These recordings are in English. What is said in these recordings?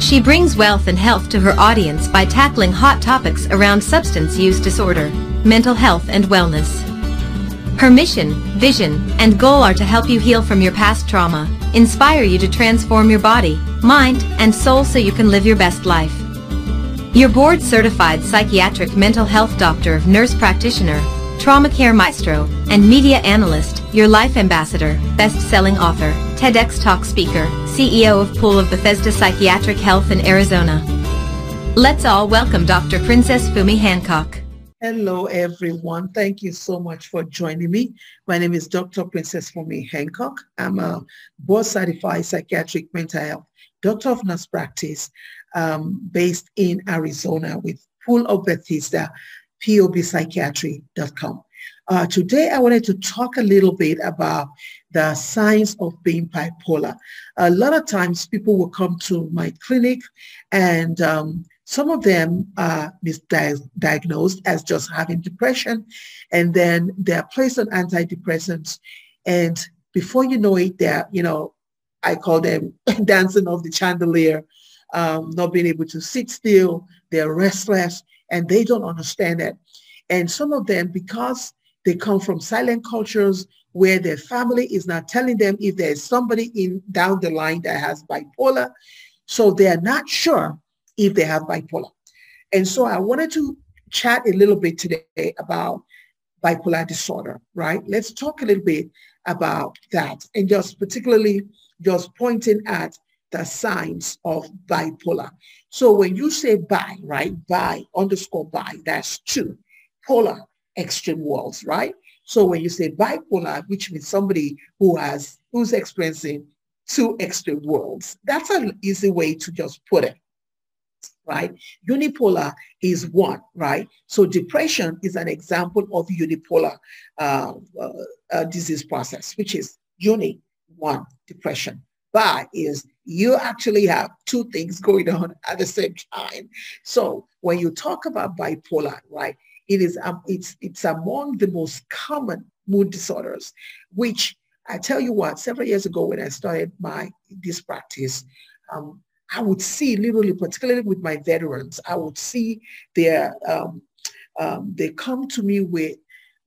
She brings wealth and health to her audience by tackling hot topics around substance use disorder, mental health and wellness. Her mission, vision, and goal are to help you heal from your past trauma, inspire you to transform your body, mind, and soul so you can live your best life. Your board-certified psychiatric mental health doctor, of nurse practitioner, trauma care maestro, and media analyst, your life ambassador, best-selling author, TEDx Talk speaker, CEO of Pool of Bethesda Psychiatric Health in Arizona. Let's all welcome Dr. Princess Fumi Hancock. Hello, everyone. Thank you so much for joining me. My name is Dr. Princess Fumi Hancock. I'm a board certified psychiatric mental health doctor of nurse practice um, based in Arizona with Pool of Bethesda, pobpsychiatry.com. Uh, today, I wanted to talk a little bit about the signs of being bipolar. A lot of times people will come to my clinic and um, some of them are misdiagnosed as just having depression, and then they're placed on antidepressants. And before you know it, they're, you know, I call them dancing off the chandelier, um, not being able to sit still. They're restless, and they don't understand it. And some of them, because they come from silent cultures where their family is not telling them if there's somebody in down the line that has bipolar, so they are not sure if they have bipolar. And so I wanted to chat a little bit today about bipolar disorder, right? Let's talk a little bit about that and just particularly just pointing at the signs of bipolar. So when you say bi, right, bi underscore bi, that's two, polar, extreme worlds, right? So when you say bipolar, which means somebody who has, who's experiencing two extreme worlds, that's an easy way to just put it right? Unipolar is one, right? So depression is an example of unipolar uh, uh, uh, disease process, which is uni, one, depression. Bi is you actually have two things going on at the same time. So when you talk about bipolar, right, it is um, it's it's among the most common mood disorders, which I tell you what, several years ago when I started my this practice, um, I would see literally, particularly with my veterans, I would see their, um, um, they come to me with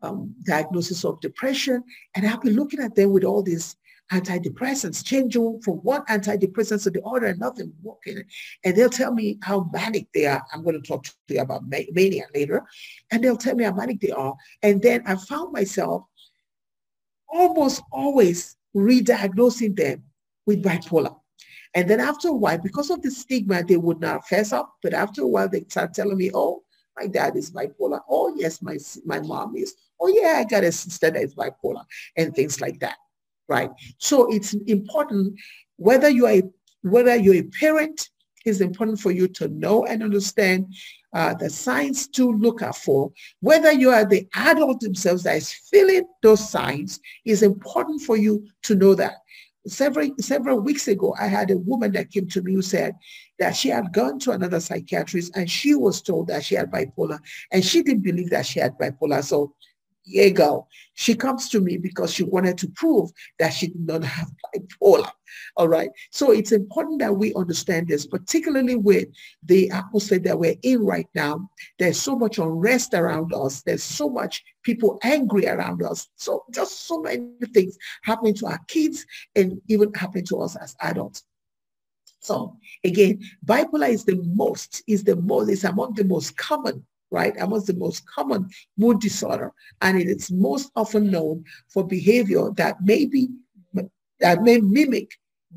um, diagnosis of depression and I'll be looking at them with all these antidepressants, changing from one antidepressant to the other and nothing working. And they'll tell me how manic they are. I'm going to talk to you about mania later. And they'll tell me how manic they are. And then I found myself almost always re-diagnosing them with bipolar. And then after a while, because of the stigma, they would not fess up. But after a while, they start telling me, oh, my dad is bipolar. Oh, yes, my, my mom is. Oh, yeah, I got a sister that is bipolar and things like that, right? So it's important whether you are a, whether you're a parent, is important for you to know and understand uh, the signs to look out for. Whether you are the adult themselves that is feeling those signs, is important for you to know that several several weeks ago, I had a woman that came to me who said that she had gone to another psychiatrist and she was told that she had bipolar and she didn't believe that she had bipolar. So you. She comes to me because she wanted to prove that she did not have bipolar. All right. So it's important that we understand this, particularly with the atmosphere that we're in right now. There's so much unrest around us. There's so much people angry around us. So just so many things happening to our kids and even happening to us as adults. So again, bipolar is the most, is the most, is among the most common right? Amongst the most common mood disorder. And it is most often known for behavior that may be, that may mimic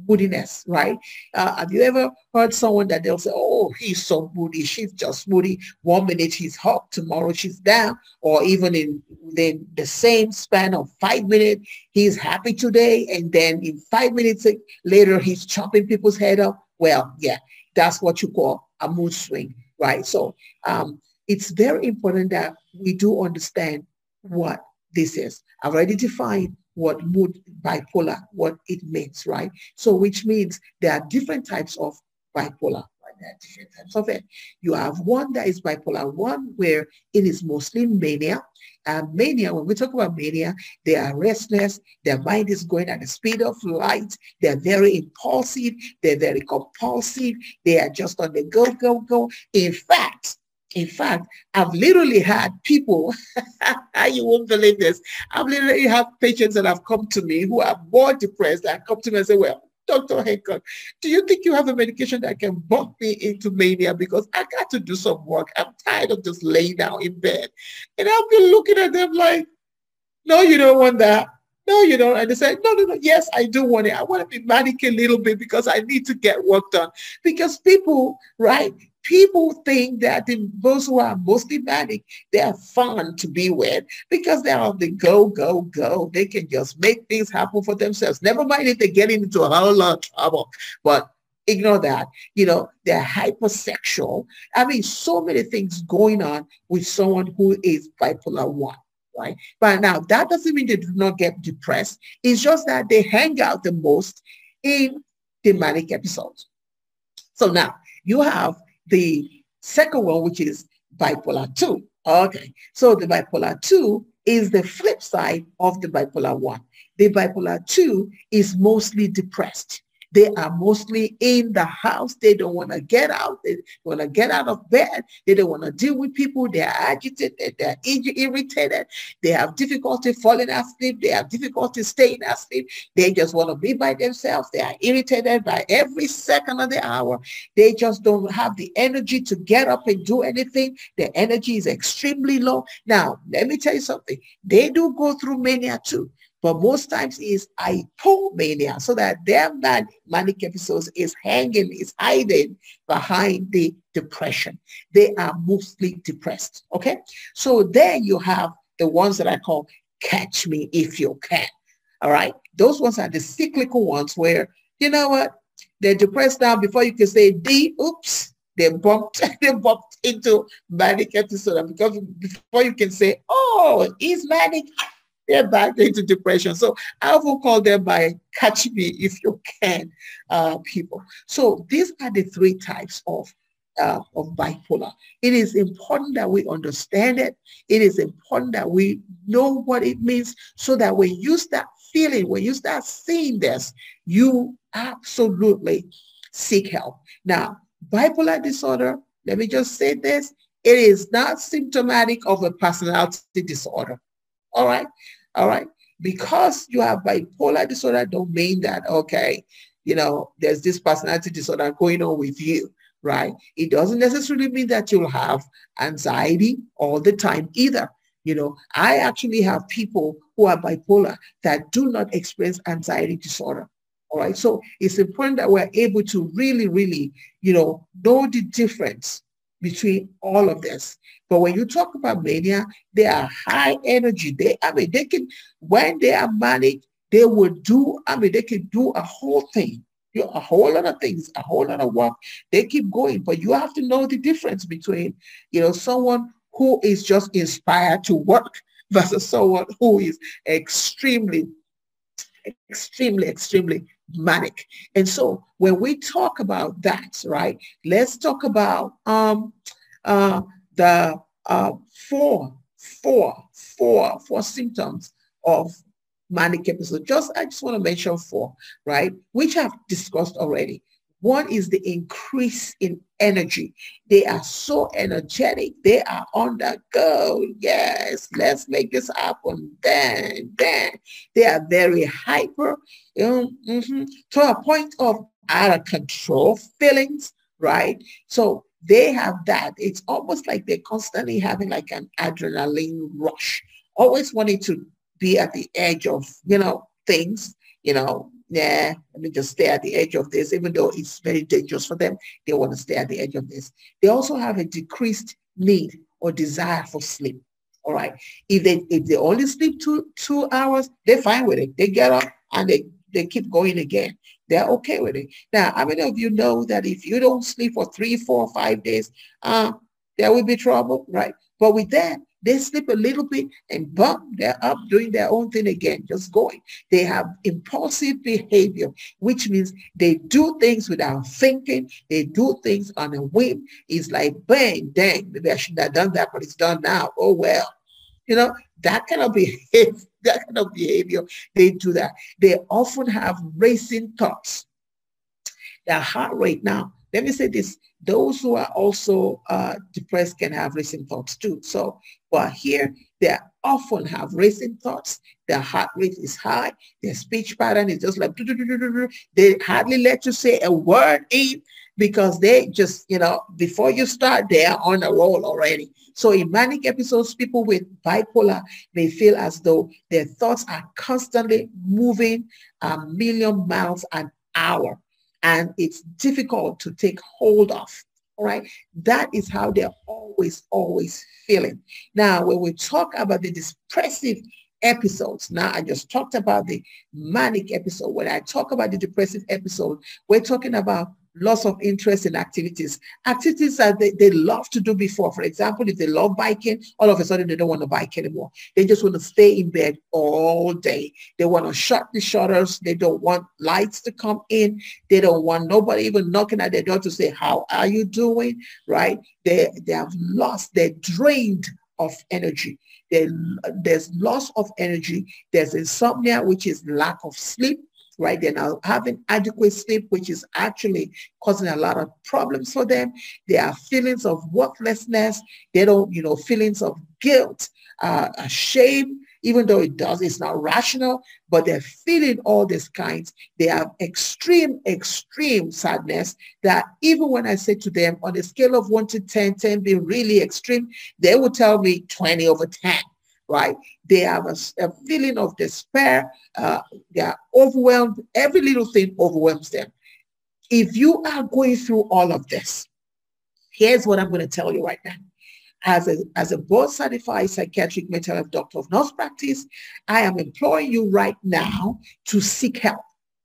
moodiness, right? Uh, have you ever heard someone that they'll say, oh, he's so moody, she's just moody. One minute he's hot, tomorrow she's down, or even in within the same span of five minutes, he's happy today, and then in five minutes later, he's chopping people's head off. Well, yeah, that's what you call a mood swing, right? So um, it's very important that we do understand what this is. I've already defined what mood bipolar, what it means, right? So which means there are different types of bipolar. There are different types of it. You have one that is bipolar 1 where it is mostly mania. And mania, when we talk about mania, they are restless. Their mind is going at the speed of light. They're very impulsive. They're very compulsive. They are just on the go, go, go. In fact, in fact, I've literally had people, you won't believe this, I've literally had patients that have come to me who are more depressed and come to me and say, well, Dr. Hancock, do you think you have a medication that can bump me into mania? Because I got to do some work. I'm tired of just laying down in bed. And I've been looking at them like, no, you don't want that. No, you don't. And they said, no, no, no. Yes, I do want it. I want to be manic a little bit because I need to get work done. Because people, right, people think that the, those who are mostly manic, they are fun to be with because they're on the go, go, go. They can just make things happen for themselves. Never mind if they get into a whole lot of trouble. But ignore that. You know, they're hypersexual. I mean, so many things going on with someone who is bipolar one. Right. But now that doesn't mean they do not get depressed. It's just that they hang out the most in the manic episodes. So now you have the second one, which is bipolar 2. Okay, so the bipolar 2 is the flip side of the bipolar 1. The bipolar 2 is mostly depressed. They are mostly in the house. They don't want to get out. They want to get out of bed. They don't want to deal with people. They are agitated. They are irritated. They have difficulty falling asleep. They have difficulty staying asleep. They just want to be by themselves. They are irritated by every second of the hour. They just don't have the energy to get up and do anything. Their energy is extremely low. Now, let me tell you something. They do go through mania too but most times is hypomania, so that their man, manic episodes is hanging, is hiding behind the depression. They are mostly depressed, okay? So then you have the ones that I call catch me if you can, all right? Those ones are the cyclical ones where, you know what, they're depressed now before you can say D, oops, they bumped, they bumped into manic episode. And because before you can say, oh, he's manic, they're back into depression. So I will call them by catch me if you can uh, people. So these are the three types of uh, of bipolar. It is important that we understand it. It is important that we know what it means so that when you start feeling, when you start seeing this, you absolutely seek help. Now, bipolar disorder, let me just say this, it is not symptomatic of a personality disorder. All right. All right. Because you have bipolar disorder don't mean that, okay, you know, there's this personality disorder going on with you, right? It doesn't necessarily mean that you'll have anxiety all the time either. You know, I actually have people who are bipolar that do not experience anxiety disorder. All right. So it's important that we're able to really, really, you know, know the difference between all of this. But when you talk about mania, they are high energy. They, I mean, they can, when they are manic, they will do, I mean, they can do a whole thing, you know, a whole lot of things, a whole lot of work. They keep going, but you have to know the difference between, you know, someone who is just inspired to work versus someone who is extremely, extremely, extremely manic. And so when we talk about that, right, let's talk about um, uh, the uh, four, four, four, four symptoms of manic episode. Just I just want to mention four, right, which I've discussed already. One is the increase in energy. They are so energetic. They are on the go. Yes, let's make this happen. Then, then. They are very hyper um, mm-hmm, to a point of out of control feelings, right? So they have that. It's almost like they're constantly having like an adrenaline rush, always wanting to be at the edge of, you know, things, you know, yeah, let me just stay at the edge of this, even though it's very dangerous for them. They want to stay at the edge of this. They also have a decreased need or desire for sleep. All right. If they if they only sleep two two hours, they're fine with it. They get up and they, they keep going again. They're okay with it. Now, how many of you know that if you don't sleep for three, four, five days, uh, there will be trouble, right? But with them, They sleep a little bit and boom, they're up doing their own thing again, just going. They have impulsive behavior, which means they do things without thinking. They do things on a whim. It's like, bang, dang, maybe I shouldn't have done that, but it's done now. Oh, well. You know, that kind of behavior, that kind of behavior, they do that. They often have racing thoughts. Their heart rate now, let me say this, those who are also uh, depressed can have racing thoughts too. So, but here they often have racing thoughts. Their heart rate is high. Their speech pattern is just like, they hardly let you say a word in because they just, you know, before you start, they are on a roll already. So in manic episodes, people with bipolar may feel as though their thoughts are constantly moving a million miles an hour and it's difficult to take hold of. All right. That is how they're always, always feeling. Now, when we talk about the depressive episodes. Now, I just talked about the manic episode. When I talk about the depressive episode, we're talking about loss of interest in activities. Activities that they, they love to do before. For example, if they love biking, all of a sudden they don't want to bike anymore. They just want to stay in bed all day. They want to shut the shutters. They don't want lights to come in. They don't want nobody even knocking at their door to say, how are you doing? Right? They, they have lost, they're drained of energy. there's loss of energy. There's insomnia, which is lack of sleep right? They're now having adequate sleep, which is actually causing a lot of problems for them. There are feelings of worthlessness. They don't, you know, feelings of guilt, uh, shame, even though it does, it's not rational, but they're feeling all these kinds. They have extreme, extreme sadness that even when I say to them on a scale of 1 to 10, 10 being really extreme, they will tell me 20 over 10 right? They have a, a feeling of despair. Uh, they are overwhelmed. Every little thing overwhelms them. If you are going through all of this, here's what I'm going to tell you right now. As a, as a board certified psychiatric mental health doctor of nurse practice, I am employing you right now to seek help.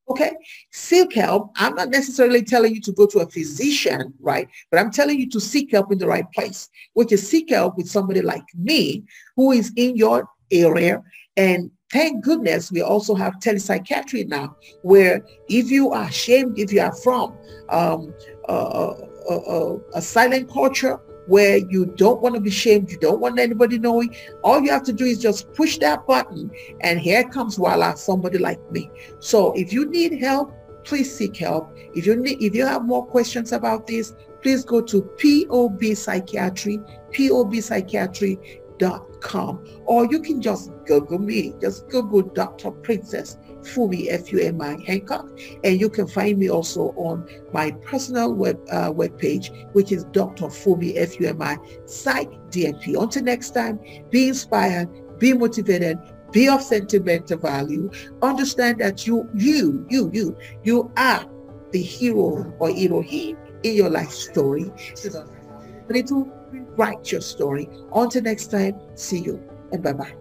Okay, seek help. I'm not necessarily telling you to go to a physician, right? But I'm telling you to seek help in the right place, which is seek help with somebody like me who is in your area. And thank goodness we also have telepsychiatry now, where if you are ashamed, if you are from um, uh, uh, uh, a silent culture where you don't want to be shamed, you don't want anybody knowing. All you have to do is just push that button and here comes voila, somebody like me. So if you need help, please seek help. If you need, if you have more questions about this, please go to POB Psychiatry, POB Psychiatry com, or you can just Google me. Just Google Dr. Princess Fumi F-U-M-I Hancock, and you can find me also on my personal web uh, page, which is Dr. Fumi F-U-M-I Psych DNP. Until next time, be inspired, be motivated, be of sentimental value. Understand that you, you, you, you, you are the hero or heroine in your life story. Little write your story. Until next time, see you and bye-bye.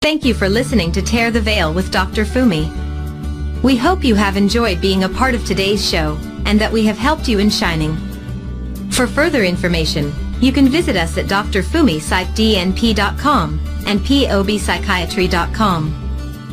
Thank you for listening to Tear the Veil with Dr. Fumi. We hope you have enjoyed being a part of today's show and that we have helped you in shining. For further information, you can visit us at drfumipsychdnp.com and pobpsychiatry.com.